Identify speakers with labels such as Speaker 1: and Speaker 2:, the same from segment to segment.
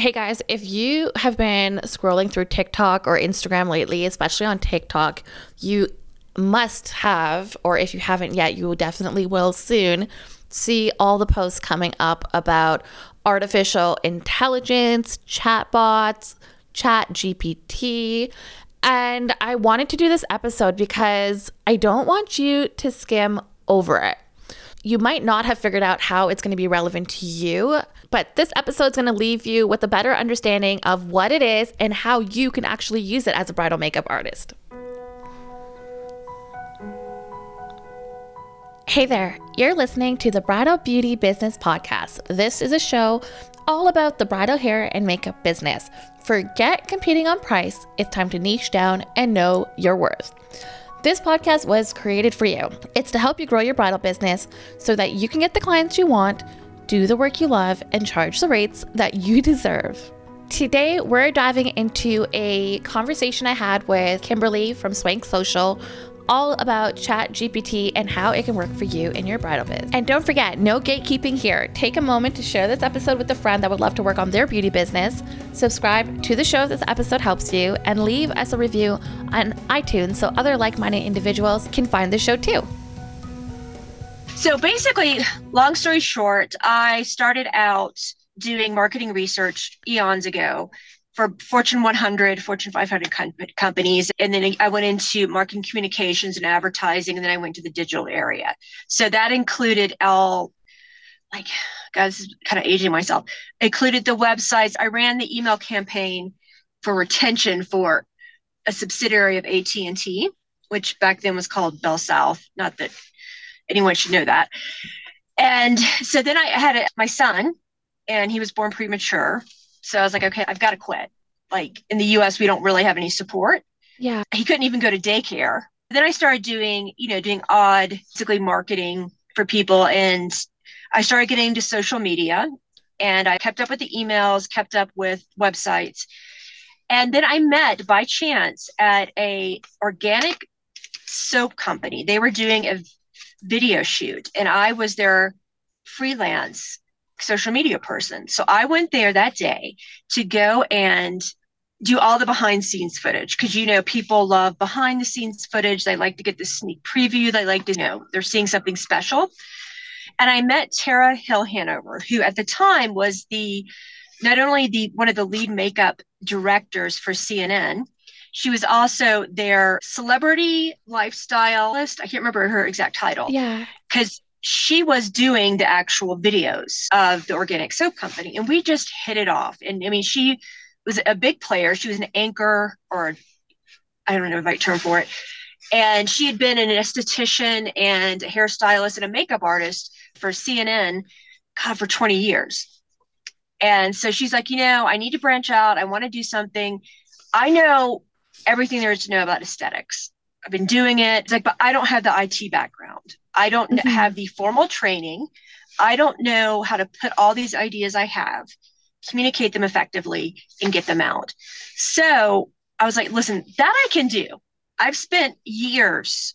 Speaker 1: Hey guys, if you have been scrolling through TikTok or Instagram lately, especially on TikTok, you must have, or if you haven't yet, you definitely will soon, see all the posts coming up about artificial intelligence, chatbots, chat GPT. And I wanted to do this episode because I don't want you to skim over it. You might not have figured out how it's going to be relevant to you, but this episode is going to leave you with a better understanding of what it is and how you can actually use it as a bridal makeup artist. Hey there, you're listening to the Bridal Beauty Business Podcast. This is a show all about the bridal hair and makeup business. Forget competing on price, it's time to niche down and know your worth. This podcast was created for you. It's to help you grow your bridal business so that you can get the clients you want, do the work you love, and charge the rates that you deserve. Today, we're diving into a conversation I had with Kimberly from Swenk Social all about Chat GPT and how it can work for you in your bridal biz. And don't forget, no gatekeeping here. Take a moment to share this episode with a friend that would love to work on their beauty business. Subscribe to the show if this episode helps you, and leave us a review on iTunes so other like minded individuals can find the show too.
Speaker 2: So basically, long story short, I started out doing marketing research eons ago for Fortune 100, Fortune 500 com- companies. And then I went into marketing communications and advertising, and then I went to the digital area. So that included all, like, guys, kind of aging myself, included the websites. I ran the email campaign for retention for a subsidiary of AT&T, which back then was called Bell South. Not that anyone should know that. And so then I had a, my son, and he was born premature. So I was like, okay, I've got to quit. Like in the US, we don't really have any support.
Speaker 1: Yeah.
Speaker 2: He couldn't even go to daycare. Then I started doing, you know, doing odd, basically marketing for people. And I started getting into social media and I kept up with the emails, kept up with websites. And then I met by chance at a organic soap company. They were doing a video shoot and I was their freelance social media person. So I went there that day to go and do all the behind scenes footage because you know people love behind the scenes footage. They like to get the sneak preview. They like to you know they're seeing something special. And I met Tara Hill Hanover, who at the time was the not only the one of the lead makeup directors for CNN, she was also their celebrity lifestylist. I can't remember her exact title.
Speaker 1: Yeah.
Speaker 2: Because she was doing the actual videos of the organic soap company and we just hit it off. And i mean she was a big player. She was an anchor or i don't know the right term for it. And she had been an esthetician and a hairstylist and a makeup artist for cnn god for 20 years. And so she's like you know i need to branch out. I want to do something. I know everything there is to know about aesthetics. I've been doing it. It's like but i don't have the it background I don't mm-hmm. have the formal training. I don't know how to put all these ideas I have, communicate them effectively, and get them out. So I was like, listen, that I can do. I've spent years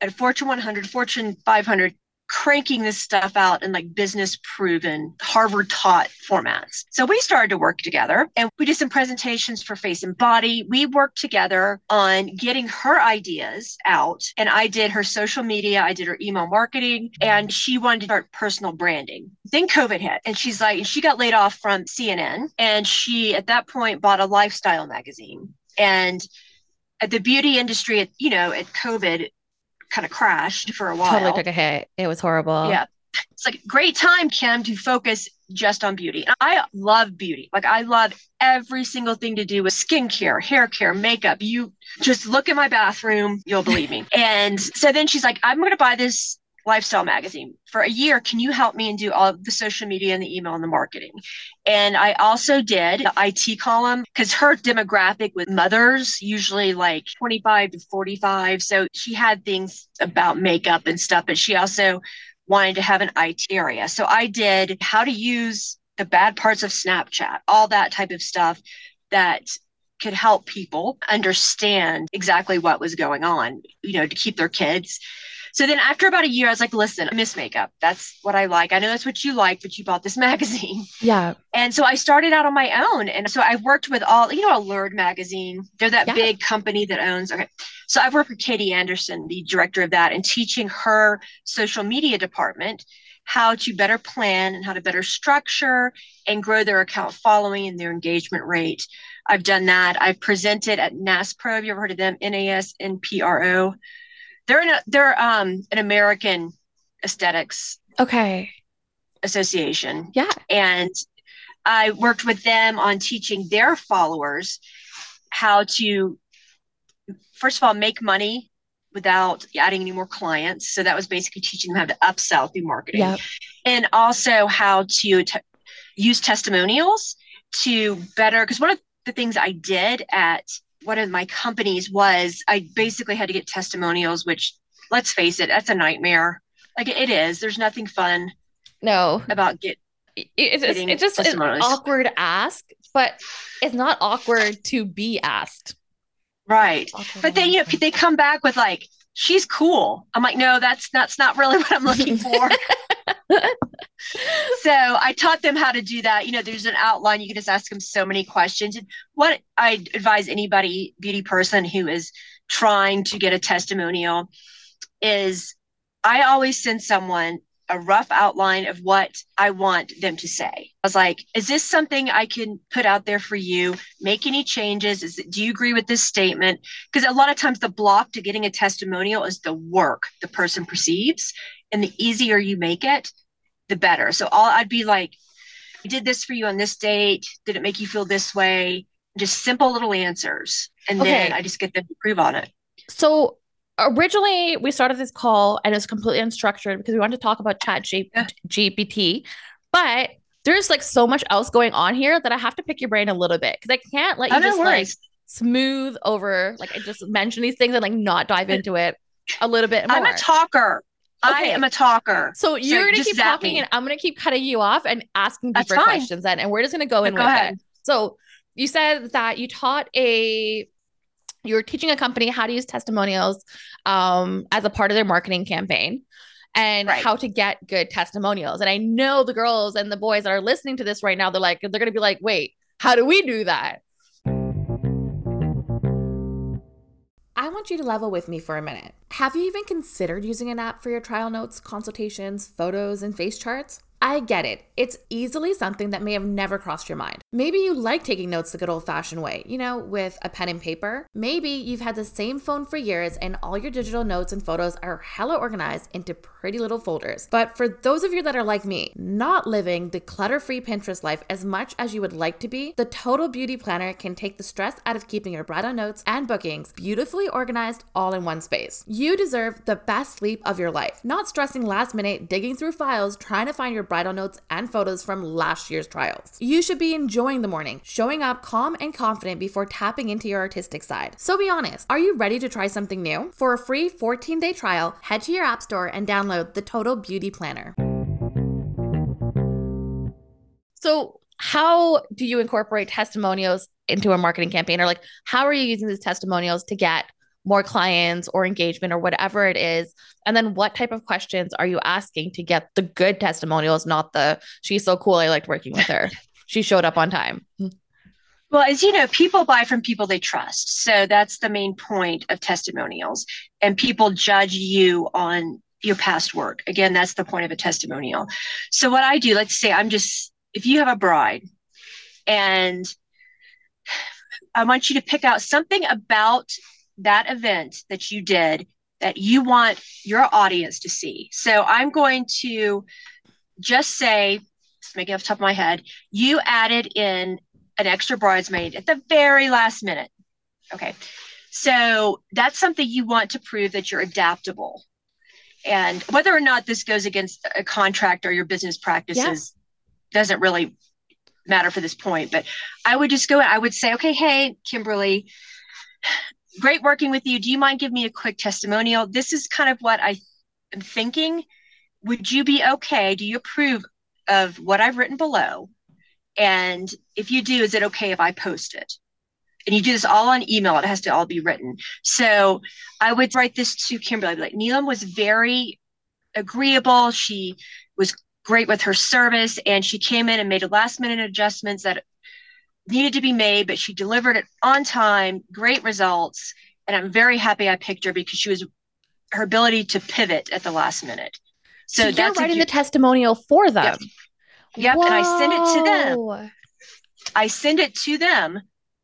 Speaker 2: at Fortune 100, Fortune 500 cranking this stuff out in like business proven harvard taught formats. So we started to work together and we did some presentations for face and body. We worked together on getting her ideas out and i did her social media i did her email marketing and she wanted to start personal branding. Then covid hit and she's like and she got laid off from cnn and she at that point bought a lifestyle magazine. And at the beauty industry at you know at covid kind of crashed for a while.
Speaker 1: Totally took a hit. It was horrible.
Speaker 2: Yeah. It's like great time, Kim, to focus just on beauty. I love beauty. Like I love every single thing to do with skincare, hair care, makeup. You just look at my bathroom, you'll believe me. and so then she's like, I'm going to buy this lifestyle magazine. For a year can you help me and do all the social media and the email and the marketing? And i also did the it column because her demographic with mothers usually like 25 to 45 so she had things about makeup and stuff but she also wanted to have an it area. So i did how to use the bad parts of snapchat all that type of stuff that could help people understand exactly what was going on you know to keep their kids So then after about a year, I was like, listen, I miss makeup. That's what I like. I know that's what you like, but you bought this magazine.
Speaker 1: Yeah.
Speaker 2: And so I started out on my own. And so I've worked with all, you know, Allured magazine. They're that
Speaker 1: Yeah.
Speaker 2: big company that owns. Okay. So I've worked with Katie Anderson, the director of that, and teaching her social media department how to better plan and how to better structure and grow their account following and their engagement rate. I've done that. I've presented at NASNPRO. Have you ever heard of them? N-A-S-N-P-R-O. They're an, they're um, an American aesthetics
Speaker 1: Okay.
Speaker 2: association.
Speaker 1: Yeah.
Speaker 2: And I worked with them on teaching their followers how to, first of all, make money without adding any more clients. So that was basically teaching them how to upsell through marketing.
Speaker 1: Yeah.
Speaker 2: And also how to te- use testimonials to better, because one of the things I did at one of my companies was I basically had to get testimonials, which let's face it, that's a nightmare. Like it is. There's nothing fun
Speaker 1: No.
Speaker 2: about get
Speaker 1: It- It's, it's,
Speaker 2: Getting
Speaker 1: it's just an awkward ask, but it's not awkward to be asked.
Speaker 2: right. But then you know, they come back with like, she's cool. I'm like, no, that's that's not really what I'm looking for. so I taught them how to do that. You know, there's an outline. You can just ask them so many questions. And what I advise anybody, beauty person who is trying to get a testimonial, is I always send someone a rough outline of what I want them to say. I was like, is this something I can put out there for you? Make any changes? Is it, do you agree with this statement? Because a lot of times the block to getting a testimonial is the work the person perceives. And the easier you make it, the better. So all I'd be like, I did this for you on this date. Did it make you feel this way? Just simple little answers. And then I just get them to prove on it.
Speaker 1: So originally we started this call and it was completely unstructured because we wanted to talk about chat G-
Speaker 2: Yeah.
Speaker 1: GPT, but there's like so much else going on here that I have to pick your brain a little bit because I can't let you
Speaker 2: Oh, no
Speaker 1: just like smooth over like I just mention these things and like not dive into it a little bit more.
Speaker 2: I'm a talker.
Speaker 1: okay.
Speaker 2: i am a talker.
Speaker 1: so you're gonna keep talking
Speaker 2: me.
Speaker 1: and I'm gonna keep cutting you off and asking deeper questions then and we're just gonna go in
Speaker 2: Go
Speaker 1: with
Speaker 2: ahead.
Speaker 1: it. So you said that you taught a you were teaching a company how to use testimonials um, as a part of their marketing campaign and
Speaker 2: Right.
Speaker 1: how to get good testimonials. And I know the girls and the boys that are listening to this right now, they're like, they're gonna be like, wait, how do we do that? I want you to level with me for a minute. Have you even considered using an app for your trial notes, consultations, photos, and face charts? I get it. It's easily something that may have never crossed your mind. Maybe you like taking notes the good old fashioned way, you know, with a pen and paper. Maybe you've had the same phone for years and all your digital notes and photos are hella organized into pretty little folders. But for those of you that are like me, not living the clutter free Pinterest life as much as you would like to be, the Total Beauty Planner can take the stress out of keeping your bridal notes and bookings beautifully organized all in one space. You deserve the best sleep of your life, not stressing last minute digging through files trying to find your bridal notes and photos from last year's trials. You should be enjoying the morning, showing up calm and confident before tapping into your artistic side. So be honest, are you ready to try something new? For a free 14 day trial, head to your app store and download the Total Beauty Planner. So, how do you incorporate testimonials into a marketing campaign? Or, like, how are you using these testimonials to get more clients or engagement or whatever it is? And then, what type of questions are you asking to get the good testimonials, not the she's so cool, I liked working with her, she showed up on time?
Speaker 2: Well, as you know, people buy from people they trust. So that's the main point of testimonials. And people judge you on your past work. Again, that's the point of a testimonial. So what I do, let's say I'm just, if you have a bride and I want you to pick out something about that event that you did that you want your audience to see. So I'm going to just say, just make it off the top of my head, you added in an extra bridesmaid at the very last minute. Okay. So that's something you want to prove that you're adaptable. And whether or not this goes against a contract or your business practices doesn't really matter for this point. But I would just go, I would say, okay, hey, Kimberly, great working with you. Do you mind giving me a quick testimonial? This is kind of what I am thinking. Would you be okay? Do you approve of what I've written below? And if you do, is it okay if I post it? and you do this all on email. It has to all be written. So I would write this to Kimberly. I'd be Like Neelam was very agreeable. She was great with her service, and she came in and made last minute adjustments that needed to be made, but she delivered it on time. Great results, and I'm very happy I picked her because she was her ability to pivot at the last minute.
Speaker 1: So, so you're writing the testimonial for them.
Speaker 2: Yep, yep. and I send it to them. I send it to them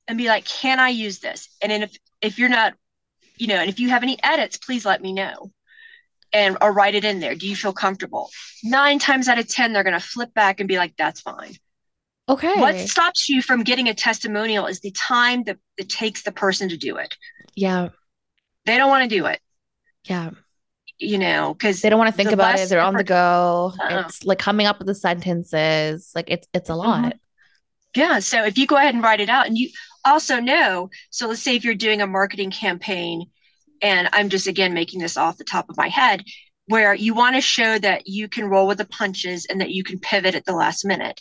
Speaker 2: and be like, can I use this? And then if if you're not, you know, and if you have any edits, please let me know. And or write it in there. Do you feel comfortable? Nine times out of ten, they're gonna flip back and be like, that's fine.
Speaker 1: Okay.
Speaker 2: What stops you from getting a testimonial is the time that it takes the person to do it.
Speaker 1: Yeah.
Speaker 2: They don't want to do it.
Speaker 1: Yeah.
Speaker 2: You know, because
Speaker 1: they don't want to think about it. They're on the go. Uh-uh. It's like coming up with the sentences. Like it's it's a mm-hmm. lot. Mm-hmm.
Speaker 2: Yeah. So if you go ahead and write it out and you also know, so let's say if you're doing a marketing campaign, and I'm just again making this off the top of my head, where you want to show that you can roll with the punches and that you can pivot at the last minute.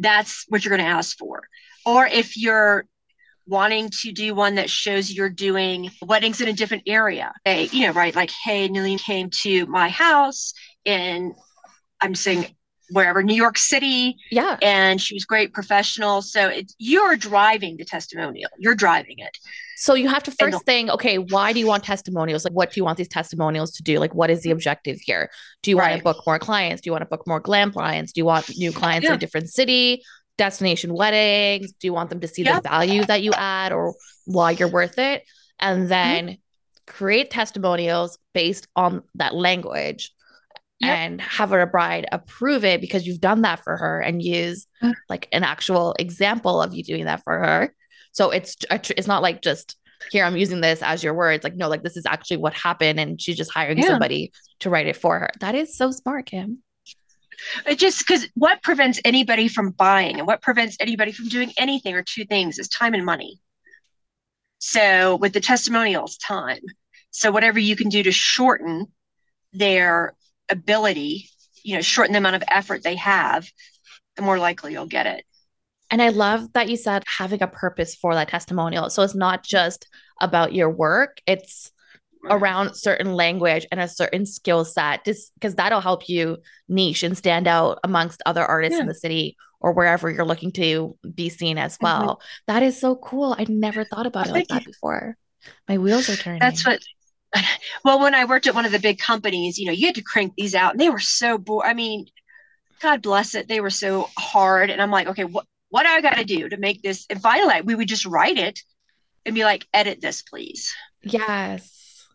Speaker 2: That's what you're going to ask for. Or if you're wanting to do one that shows you're doing weddings in a different area, hey, you know, right? Like, hey, Nilene came to my house and I'm saying wherever New York City.
Speaker 1: Yeah.
Speaker 2: And she was great professional. So it's you're driving the testimonial. You're driving it.
Speaker 1: So you have to first and, think, okay, why do you want testimonials? Like what do you want these testimonials to do? Like what is the objective here? Do you right. want to book more clients? Do you want to book more glam clients? Do you want new clients yeah. in a different city? Destination weddings? Do you want them to see the value that you add or why you're worth it? And mm-hmm. then mm-hmm. create testimonials based on that language yep. and have a bride approve it because you've done that for her and use like an actual example of you doing that for her. So it's it's not like just here I'm using this as your words. Like no, like this is actually what happened, and she's just hiring yeah. somebody to write it for her. That is so smart, Kim.
Speaker 2: It just because what prevents anybody from buying and what prevents anybody from doing anything or two things is time and money. So with the testimonials, time. So whatever you can do to shorten their ability, you know, shorten the amount of effort they have, the more likely you'll get it.
Speaker 1: And I love that you said having a purpose for that testimonial. So it's not just about your work, it's around certain language and a certain skill set, just because that'll help you niche and stand out amongst other artists yeah. in the city or wherever you're looking to be seen as mm-hmm. well. Mm-hmm. That is so cool. I never thought about it like that before. My wheels are turning.
Speaker 2: That's what well, when I worked at one of the big companies, you know, you had to crank these out and they were so bored. I mean, God bless it. They were so hard. And I'm like, okay, what, what do I got to do to make this? And finally, we would just write it and be like, edit this, please.
Speaker 1: Yes.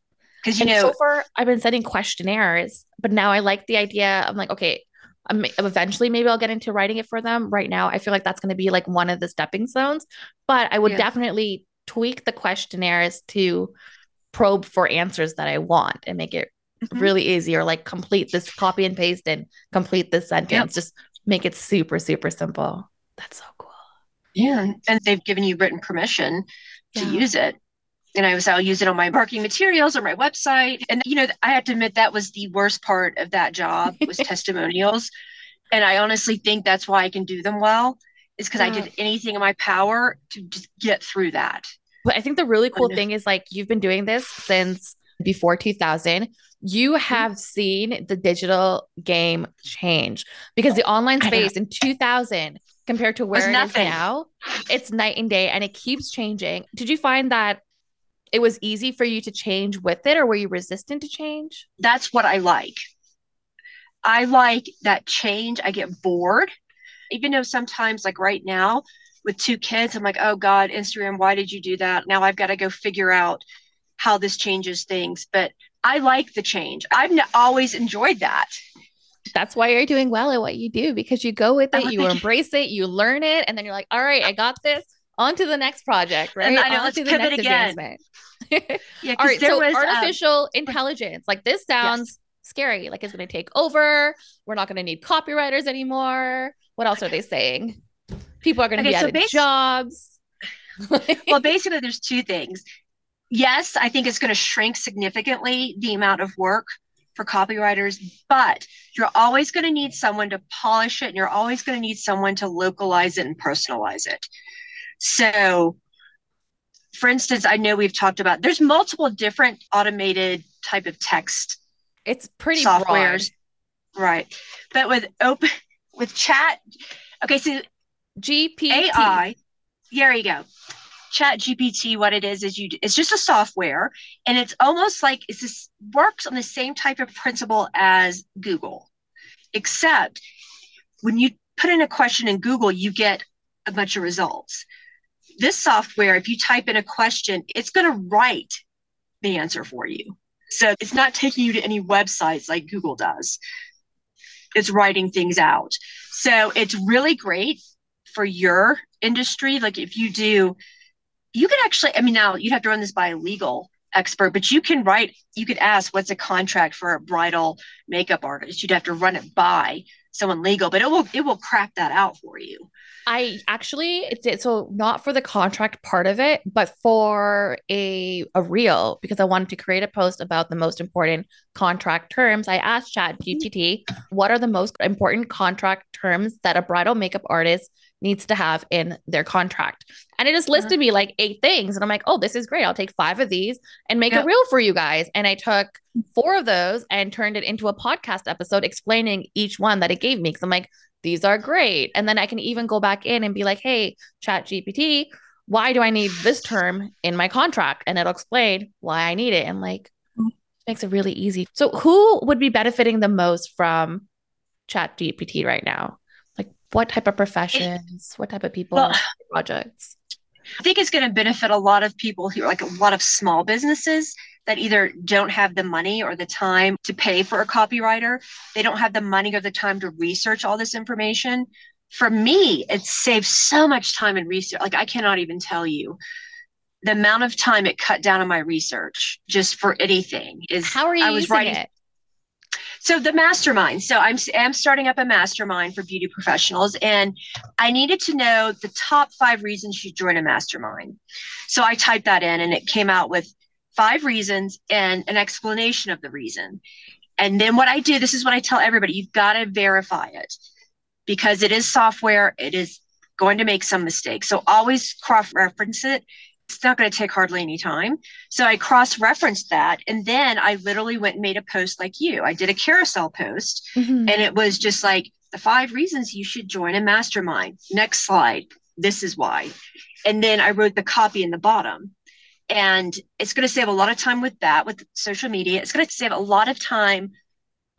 Speaker 2: Because, you and know,
Speaker 1: so far I've been sending questionnaires, but now I like the idea. I'm like, okay, I'm, eventually maybe I'll get into writing it for them. Right now, I feel like that's going to be like one of the stepping stones, but I would yeah. definitely tweak the questionnaires to probe for answers that I want and make it mm-hmm. really easy or like complete this copy and paste and complete this sentence. Yep. Just make it super, super simple. That's so cool.
Speaker 2: Yeah. And they've given you written permission to yeah. use it. And I was, I'll use it on my marketing materials or my website. And, you know, I have to admit that was the worst part of that job was testimonials. And I honestly think that's why I can do them well is because yeah. I did anything in my power to just get through that.
Speaker 1: But I think the really cool thing is like you've been doing this since before 2000 you mm-hmm. have seen the digital game change because the online space in 2000 compared to where it is now it's night and day and it keeps changing. Did you find that it was easy for you to change with it or were you resistant to change?
Speaker 2: That's what i like. I like that change. I get bored. Even though sometimes like right now with two kids, I'm like, oh God, Instagram, why did you do that? Now I've got to go figure out how this changes things. But I like the change. I've n- always enjoyed that.
Speaker 1: That's why you're doing well at what you do because you go with it, you embrace it, you learn it, and then you're like, all right, I got this. On to the next project, right? And
Speaker 2: I know, on to the next again. advancement.
Speaker 1: yeah, all right. So was, um, artificial um, intelligence, like this sounds yes. scary. Like it's going to take over. We're not going to need copywriters anymore. What else are they saying? People are going to okay, be so out of jobs.
Speaker 2: well, basically, there's two things. Yes, I think it's going to shrink significantly the amount of work for copywriters, but you're always going to need someone to polish it and you're always going to need someone to localize it and personalize it. So for instance, I know we've talked about there's multiple different automated type of text.
Speaker 1: It's pretty softwares,
Speaker 2: broad. right? But with open with chat, okay, so
Speaker 1: GPT
Speaker 2: AI, there you go. Chat GPT, what it is is you it's just a software, and it's almost like it's this works on the same type of principle as Google, except when you put in a question in Google, you get a bunch of results. This software, if you type in a question, it's going to write the answer for you. So it's not taking you to any websites like Google does. It's writing things out. So it's really great for your industry. Like if you do, you can actually, I mean, now you'd have to run this by a legal expert, but you can write, you could ask what's a contract for a bridal makeup artist. You'd have to run it by someone legal, but it will it will crack that out for you.
Speaker 1: I actually did so not for the contract part of it, but for a a reel because I wanted to create a post about the most important contract terms. I asked Chat GPT what are the most important contract terms that a bridal makeup artist needs to have in their contract. And it just listed me like eight things. And I'm like, oh, this is great. I'll take five of these and make a reel for you guys. And I took four of those and turned it into a podcast episode explaining each one that it gave me. Cause I'm like, these are great. And then I can even go back in and be like, hey, Chat GPT, why do I need this term in my contract? And it'll explain why I need it. And like, mm-hmm. makes it really easy. So, who would be benefiting the most from Chat GPT right now? What type of professions? What type of people? Well, projects?
Speaker 2: I think it's going to benefit a lot of people who are like a lot of small businesses that either don't have the money or the time to pay for a copywriter. They don't have the money or the time to research all this information. For me, it saves so much time in research. Like I cannot even tell you the amount of time it cut down on my research just for anything is
Speaker 1: how are you I was using writing, it?
Speaker 2: So the mastermind. So I'm am starting up a mastermind for beauty professionals, and I needed to know the top five reasons you join a mastermind. So I typed that in, and it came out with five reasons and an explanation of the reason. And then what I do, this is what I tell everybody: you've got to verify it because it is software. It is going to make some mistakes. So always cross reference it it's not going to take hardly any time. So I cross referenced that. And then I literally went and made a post like you. I did a carousel post mm-hmm. and it was just like the five reasons you should join a mastermind. Next slide. This is why. And then I wrote the copy in the bottom. And it's going to save a lot of time with that, with social media. It's going to save a lot of time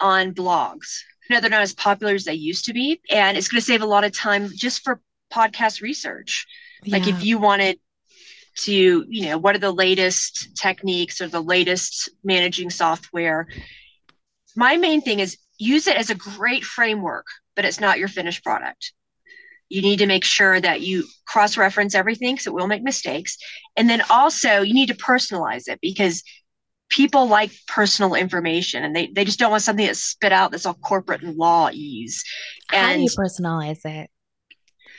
Speaker 2: on blogs. You know, they're not as popular as they used to be. And it's going to save a lot of time just for podcast research. Yeah. Like if you wanted to you know what are the latest techniques or the latest managing software. My main thing is use it as a great framework but it's not your finished product. You need to make sure that you cross reference everything because it will make mistakes. And then also you need to personalize it because people like personal information and they, they just don't want something that's spit out that's all corporate and law ease.
Speaker 1: And how do you personalize it?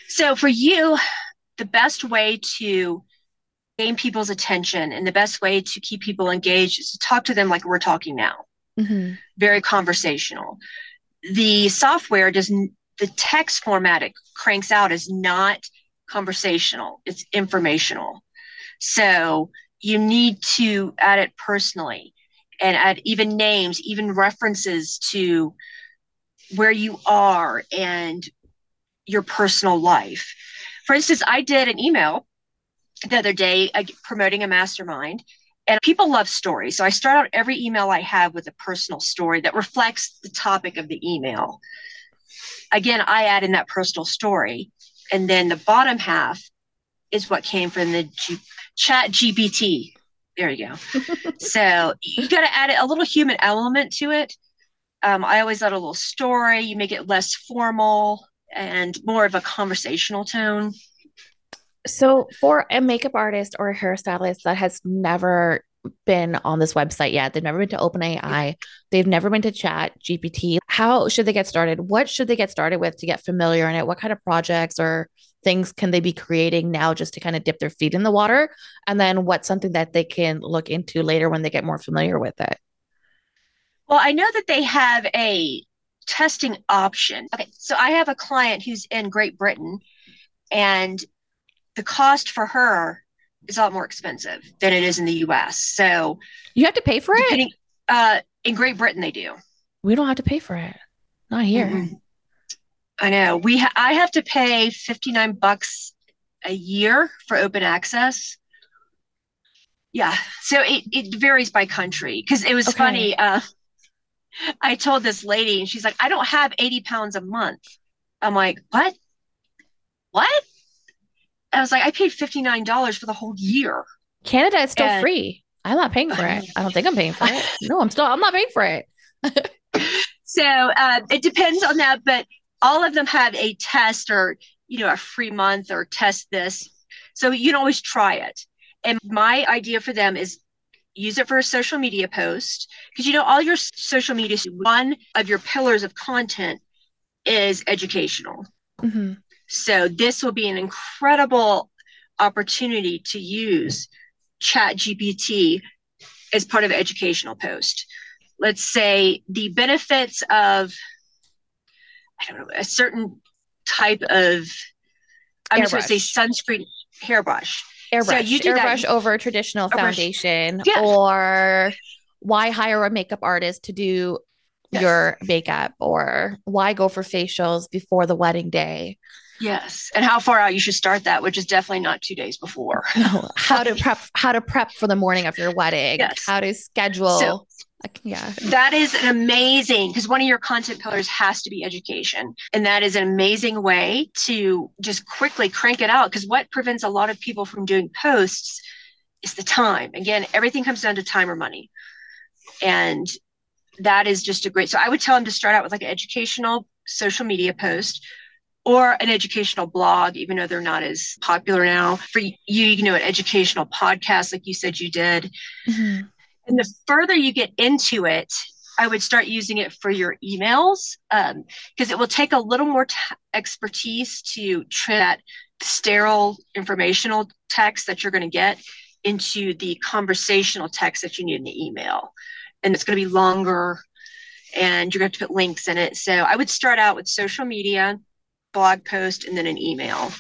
Speaker 2: So for you the best way to gain people's attention and the best way to keep people engaged is to talk to them like we're talking now. Mm-hmm. very conversational. The software doesn't the text format it cranks out is not conversational it's informational. So you need to add it personally and add even names even references to where you are and your personal life. For instance i did an email the other day uh, promoting a mastermind and people love stories. So i start out every email i have with a personal story that reflects the topic of the email. Again i add in that personal story and then the bottom half is what came from the G- chat gpt there you go. So you got to add a little human element to it. Um, i always add a little story. You make it less formal and more of a conversational tone
Speaker 1: so, for a makeup artist or a hairstylist that has never been on this website yet, they've never been to OpenAI, they've never been to Chat GPT, how should they get started? What should they get started with to get familiar in it? What kind of projects or things can they be creating now just to kind of dip their feet in the water? And then what's something that they can look into later when they get more familiar with it?
Speaker 2: Well, I know that they have a testing option. Okay, so I have a client who's in Great Britain and the cost for her is a lot more expensive than it is in the US. So
Speaker 1: you have to pay for it?
Speaker 2: Uh, in Great Britain, they do.
Speaker 1: We don't have to pay for it. Not here.
Speaker 2: Mm-hmm. I know. We ha- I have to pay 59 bucks a year for open access. Yeah. So it, it varies by country because it was okay. funny. Uh, I told this lady and she's like, I don't have 80 pounds a month. I'm like, what? What? I was like, I paid $59 for the whole year.
Speaker 1: Canada is still and, free. I'm not paying for it. I don't think I'm paying for it. No, I'm still, I'm not paying for it.
Speaker 2: so uh, it depends on that, but all of them have a test or, you know, a free month or test this. So you can always try it. And my idea for them is use it for a social media post because you know all your social media one of your pillars of content is educational mm-hmm. So this will be an incredible opportunity to use chat gpt as part of educational post let's say the benefits of i don't know a certain type of i'm just going to say sunscreen hairbrush
Speaker 1: airbrush, so you do airbrush that. over traditional airbrush. foundation, yeah. or why hire a makeup artist to do yes. your makeup, or why go for facials before the wedding day.
Speaker 2: Yes, and how far out you should start that, which is definitely not two days before.
Speaker 1: No, how to prep, how to prep for the morning of your wedding, yes. how to schedule. So, yeah.
Speaker 2: That is an amazing because one of your content pillars has to be education. And that is an amazing way to just quickly crank it out. Because what prevents a lot of people from doing posts is the time. Again, everything comes down to time or money. And that is just a great. So I would tell them to start out with like an educational social media post or an educational blog, even though they're not as popular now. For you, you know, an educational podcast, like you said you did. Mm-hmm and the further you get into it, I would start using it for your emails because um, it will take a little more t- expertise to turn that sterile informational text that you're going to get into the conversational text that you need in the email. And it's going to be longer and you're going to to put links in it. So I would start out with social media, blog post, and then an email.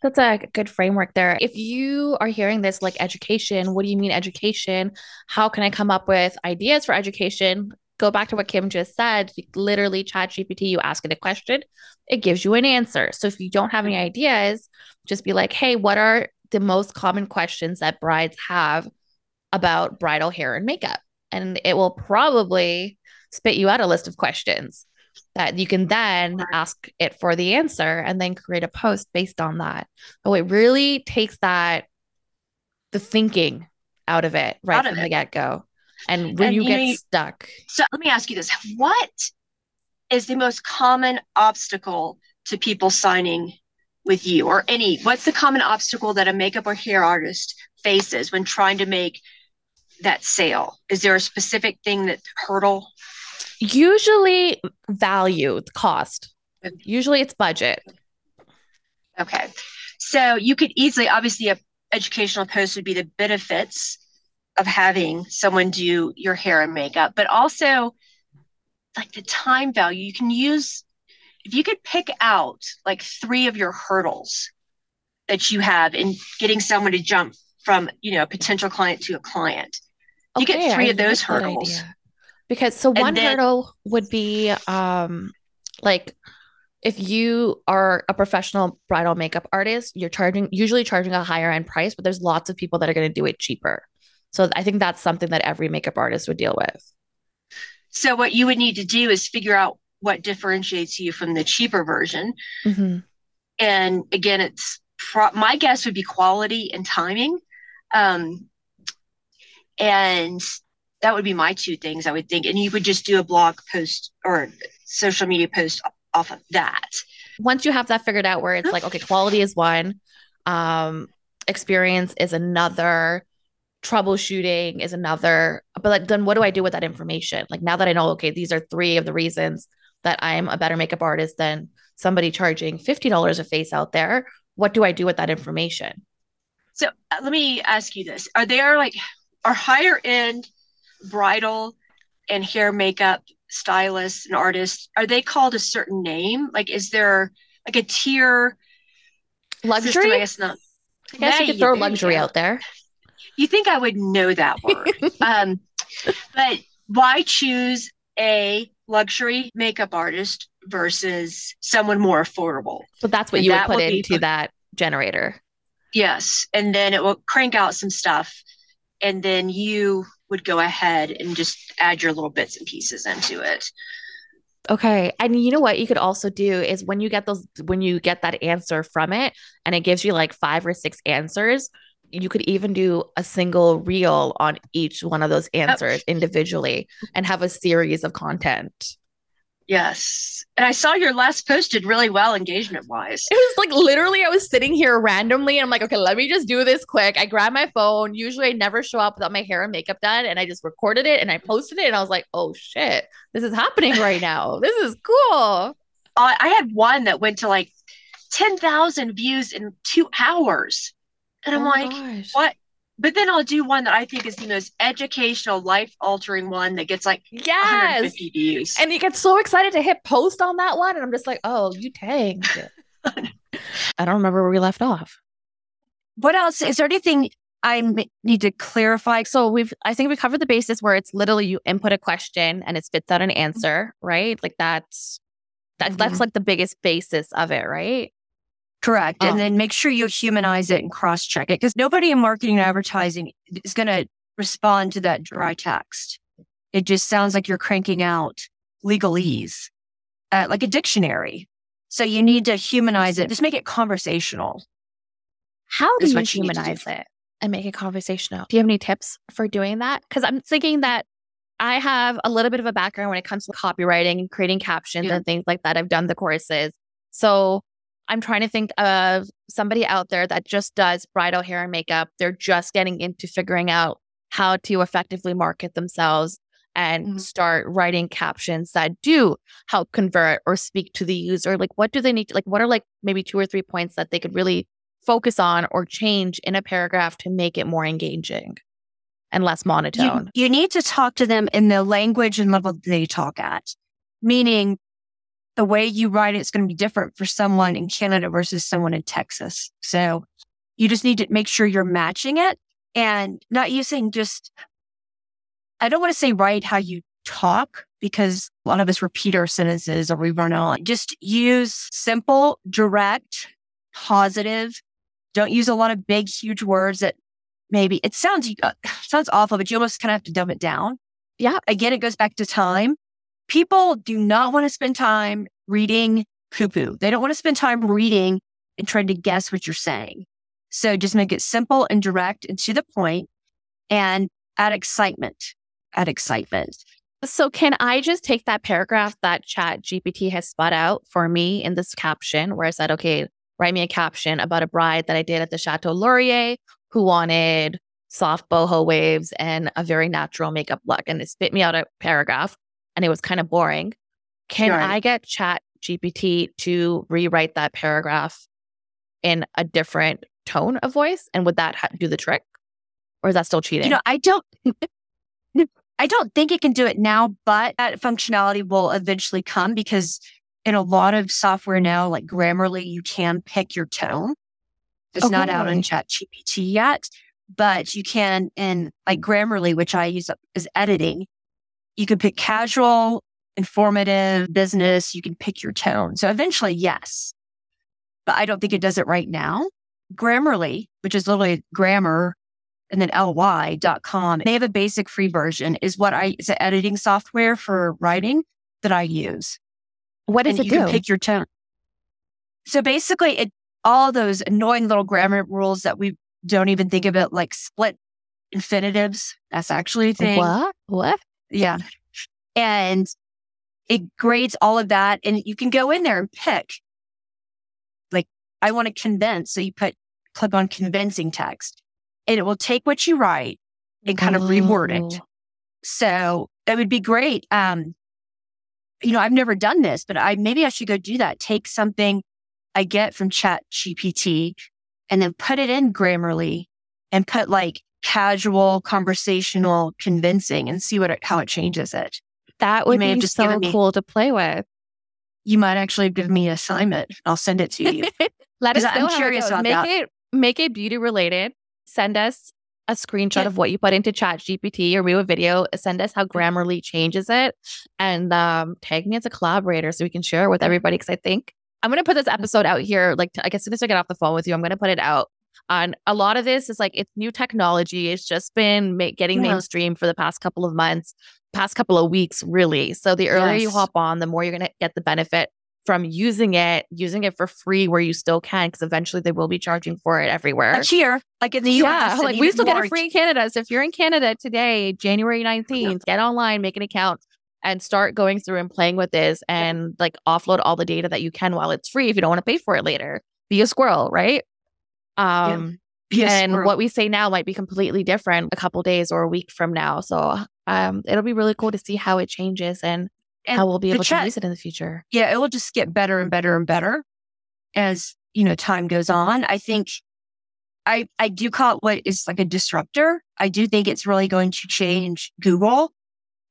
Speaker 1: That's a good framework there. If you are hearing this like education, what do you mean education? How can I come up with ideas for education? Go back to what Kim just said. Literally, Chat GPT, you ask it a question, it gives you an answer. So if you don't have any ideas, just be like, hey, what are the most common questions that brides have about bridal hair and makeup? And it will probably spit you out a list of questions that you can then ask it for the answer and then create a post based on that. Oh, it really takes that the thinking out of it right out from the get go. And when and, you, you, get know, stuck.
Speaker 2: So let me ask you this. What is the most common obstacle to people signing with you or any what's the common obstacle that a makeup or hair artist faces when trying to make that sale? Is there a specific thing that hurdle
Speaker 1: Usually value, cost. Usually it's budget.
Speaker 2: Okay. So you could easily, obviously, a educational post would be the benefits of having someone do your hair and makeup, but also like the time value. You can use, if you could pick out like three of your hurdles that you have in getting someone to jump from, you know, a potential client to a client. You okay, get three I of those hurdles.
Speaker 1: Because so one then, hurdle would be um like if you are a professional bridal makeup artist, you're charging usually charging a higher end price, but there's lots of people that are going to do it cheaper. So I think that's something that every makeup artist would deal with.
Speaker 2: So what you would need to do is figure out what differentiates you from the cheaper version. Mm-hmm. And again, it's pro- my guess would be quality and timing. Um, and that would be my two things I would think. And you would just do a blog post or social media post off of that.
Speaker 1: Once you have that figured out, where it's like, okay, quality is one, um, experience is another, troubleshooting is another. But like, then what do I do with that information? Like now that I know, okay, these are three of the reasons that I'm a better makeup artist than somebody charging $50 a face out there. What do I do with that information?
Speaker 2: So uh, let me ask you this. Are there like, are higher end bridal and hair makeup stylists and artists are they called a certain name like is there like a tier
Speaker 1: luxury system?
Speaker 2: i guess not
Speaker 1: I guess you could throw
Speaker 3: you
Speaker 1: luxury out there.
Speaker 3: You think I would know that word? um, but why choose a luxury makeup artist versus someone more affordable?
Speaker 1: So that's what
Speaker 3: And
Speaker 1: you would put
Speaker 3: be
Speaker 1: into that generator.
Speaker 3: Yes, and then it will crank out some stuff, and then you would go ahead and just add your little bits and pieces into it.
Speaker 1: Okay. And you know what you could also do is when you get those, when you get that answer from it and it gives you like five or six answers, you could even do a single reel on each one of those answers individually and have a series of content.
Speaker 3: Yes, and I saw your last post did really well engagement wise.
Speaker 1: It was like literally, I was sitting here randomly and I'm like, okay, let me just do this quick. I grabbed my phone. Usually I never show up without my hair and makeup done. And I just recorded it and I posted it. And I was like, oh shit, this is happening right now. This is cool.
Speaker 3: I, I had one that went to like ten thousand views in two hours, and I'm
Speaker 1: Oh
Speaker 3: like,
Speaker 1: gosh.
Speaker 3: what? But then I'll do one that I think is the most educational, life altering one that gets like
Speaker 1: Yes.
Speaker 3: 150 views.
Speaker 1: And you get so excited to hit post on that one. And I'm just like, oh, you tanked. I don't remember where we left off.
Speaker 2: What else? Is there anything I m- need to clarify?
Speaker 1: So we've, I think we covered the basis where it's literally you input a question and it spits out an answer, right? Like that's, that, that's
Speaker 2: Mhm.
Speaker 1: like the biggest basis of it, right?
Speaker 2: Correct.
Speaker 1: Oh.
Speaker 2: And then make sure you humanize it and cross check it because nobody in marketing and advertising is going to respond to that dry text. It just sounds like you're cranking out legalese, uh, like a dictionary. So you need to humanize it, just make it conversational.
Speaker 1: How do you
Speaker 2: what you do.
Speaker 1: humanize it and make it conversational? Do you have any tips for doing that? Because I'm thinking that I have a little bit of a background when it comes to copywriting and creating captions
Speaker 3: Yeah.
Speaker 1: and things like that. I've done the courses. So I'm trying to think of somebody out there that just does bridal hair and makeup. They're just getting into figuring out how to effectively market themselves and
Speaker 2: Mhm.
Speaker 1: start writing captions that do help convert or speak to the user. Like, what do they need? To, like, what are like maybe two or three points that they could really focus on or change in a paragraph to make it more engaging and less
Speaker 2: You,
Speaker 1: monotone?
Speaker 2: you need to talk to them in the language and level they talk at, meaning the way you write it's going to be different for someone in Canada versus someone in Texas. So you just need to make sure you're matching it and not using just, I don't want to say write how you talk because a lot of us repeat our sentences or we run on. Just use simple, direct, positive. Don't use a lot of big, huge words that maybe it sounds uh, sounds awful, but you almost kind of have to dumb it down.
Speaker 1: Yeah.
Speaker 2: Again, it goes back to time. People do not want to spend time reading poo poo. They don't want to spend time reading and trying to guess what you're saying. So just make it simple and direct and to the point and add excitement. Add excitement.
Speaker 1: So, can I just take that paragraph that Chat GPT has spot out for me in this caption where I said, okay, write me a caption about a bride that I did at the Chateau Laurier who wanted soft boho waves and a very natural makeup look. And it spit me out a paragraph and it was kind of boring. Can
Speaker 3: Right.
Speaker 1: I get Chat GPT to rewrite that paragraph in a different tone of voice? And would that ha- do the trick? Or is that still cheating?
Speaker 2: You know, I don't I don't think it can do it now, but that functionality will eventually come because in a lot of software now, like Grammarly, you can pick your tone. It's not out
Speaker 1: Okay.
Speaker 2: on Chat GPT yet, but you can in like Grammarly, which I use as editing, you can pick casual, informative, business, you can pick your tone. So eventually, yes. But I don't think it does it right now. Grammarly, which is literally grammar and then ly.com. They have a basic free version is what I, it's an editing software for writing that I use.
Speaker 1: what does
Speaker 2: and
Speaker 1: it
Speaker 2: you
Speaker 1: do?
Speaker 2: can pick your tone. So basically it, all those annoying little grammar rules that we don't even think about, like split infinitives. That's actually a thing.
Speaker 1: what? What?
Speaker 2: Yeah. And it grades all of that and you can go in there and pick. Like I want to condense. So you put click on convincing text and it will take what you write and kind of reword it. So it would be great. Um, you know, I've never done this, but I maybe I should go do that. Take something I get from Chat GPT and then put it in Grammarly and put like casual, conversational, convincing and see what it, how it changes it.
Speaker 1: That would be so
Speaker 2: me-
Speaker 1: cool to play with.
Speaker 2: You might actually give me an assignment. I'll send it to you.
Speaker 1: Let us know
Speaker 2: I'm curious about
Speaker 1: make
Speaker 2: that.
Speaker 1: it make it beauty related. Send us a screenshot
Speaker 2: Yeah.
Speaker 1: of what you put into Chat GPT or we a video. Send us how Grammarly changes it and um, tag me as a collaborator so we can share it with everybody. Because I think I'm going to put this episode out here. Like, I guess as soon as I get off the phone with you, I'm going to put it out. On a lot of this is like it's new technology. It's just been ma- getting
Speaker 2: Yeah.
Speaker 1: mainstream for the past couple of months, past couple of weeks, really. So the earlier you hop on, the more you're going to get the benefit from using it, using it for free where you still can, because eventually they will be charging for it everywhere.
Speaker 2: Like here, like in the US.
Speaker 1: Yeah, like we still get
Speaker 2: more-
Speaker 1: it free in Canada. So if you're in Canada today, January 19th, get online, make an account, and start going through and playing with this and like offload all the data that you can while it's free if you don't want to pay for it later. Be a squirrel, right? Um
Speaker 2: Yes,
Speaker 1: and
Speaker 2: we're-
Speaker 1: what we say now might be completely different a couple days or a week from now. So um it'll be really cool to see how it changes and,
Speaker 2: and
Speaker 1: how we'll be able
Speaker 2: chat-
Speaker 1: to use it in the future.
Speaker 2: yeah, it will just get better and better and better as you know time goes on. I think I I do call it what is like a disruptor. I do think it's really going to change Google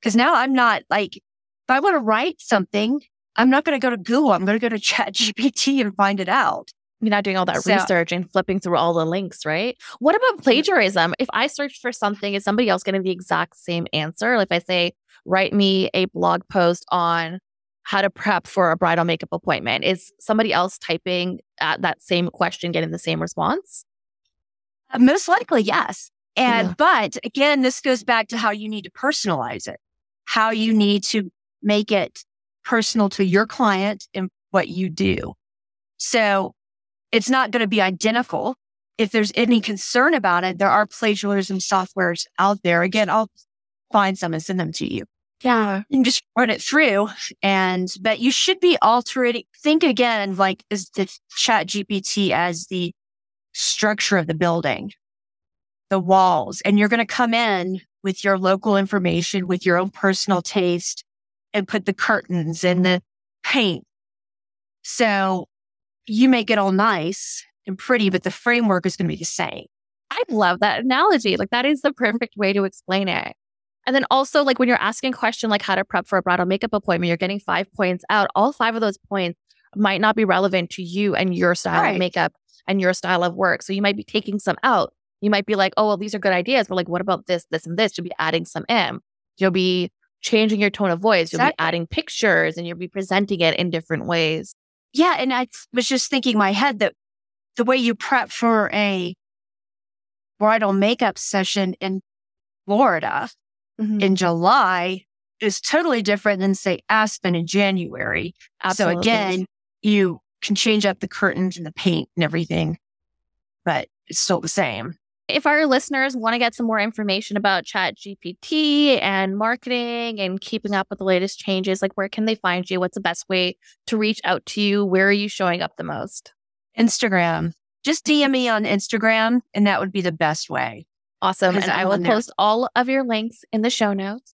Speaker 2: because now I'm not like if I want to write something, I'm not going to go to Google. I'm going to go to Chat GPT and find it out.
Speaker 1: You're not doing all that
Speaker 2: So-
Speaker 1: research and flipping through all the links, right? What about plagiarism? If I search for something, is somebody else getting the exact same answer? Like if I say, write me a blog post on how to prep for a bridal makeup appointment, is somebody else typing at that same question getting the same response?
Speaker 2: Uh, Most likely, yes. And
Speaker 1: Yeah.
Speaker 2: but again, this goes back to how you need to personalize it, how you need to make it personal to your client and what you do. So it's not going to be identical. If there's any concern about it, there are plagiarism softwares out there. Again, I'll find some and send them to you.
Speaker 1: Yeah.
Speaker 2: You can just run it through and but you should be altering think again like is the chat GPT as the structure of the building, the walls, and you're gonna come in with your local information, with your own personal taste, and put the curtains and the paint. So you make it all nice and pretty, but the framework is gonna be the same.
Speaker 1: I love that analogy. Like that is the perfect way to explain it. And then also like when you're asking a question like how to prep for a bridal makeup appointment, you're getting five points out. All five of those points might not be relevant to you and your style
Speaker 2: Right.
Speaker 1: of makeup and your style of work. So you might be taking some out. You might be like, oh, well, these are good ideas, but like, what about this, this, and this? You'll be adding some in. You'll be changing your tone of voice. You'll
Speaker 2: Exactly.
Speaker 1: be adding pictures and you'll be presenting it in different ways.
Speaker 2: Yeah, and I was just thinking in my head that the way you prep for a bridal makeup session in Florida mm-hmm. in July is totally different than say Aspen in January.
Speaker 1: Absolutely.
Speaker 2: So again, you can change up the curtains and the paint and everything, but it's still the same.
Speaker 1: If our listeners want to get some more information about chat gpt and marketing and keeping up with the latest changes like where can they find you? What's the best way to reach out to you? Where are you showing up the most?
Speaker 2: Instagram, just DM me on Instagram, and that would be the best way.
Speaker 1: awesome and i will post all of your links in the show notes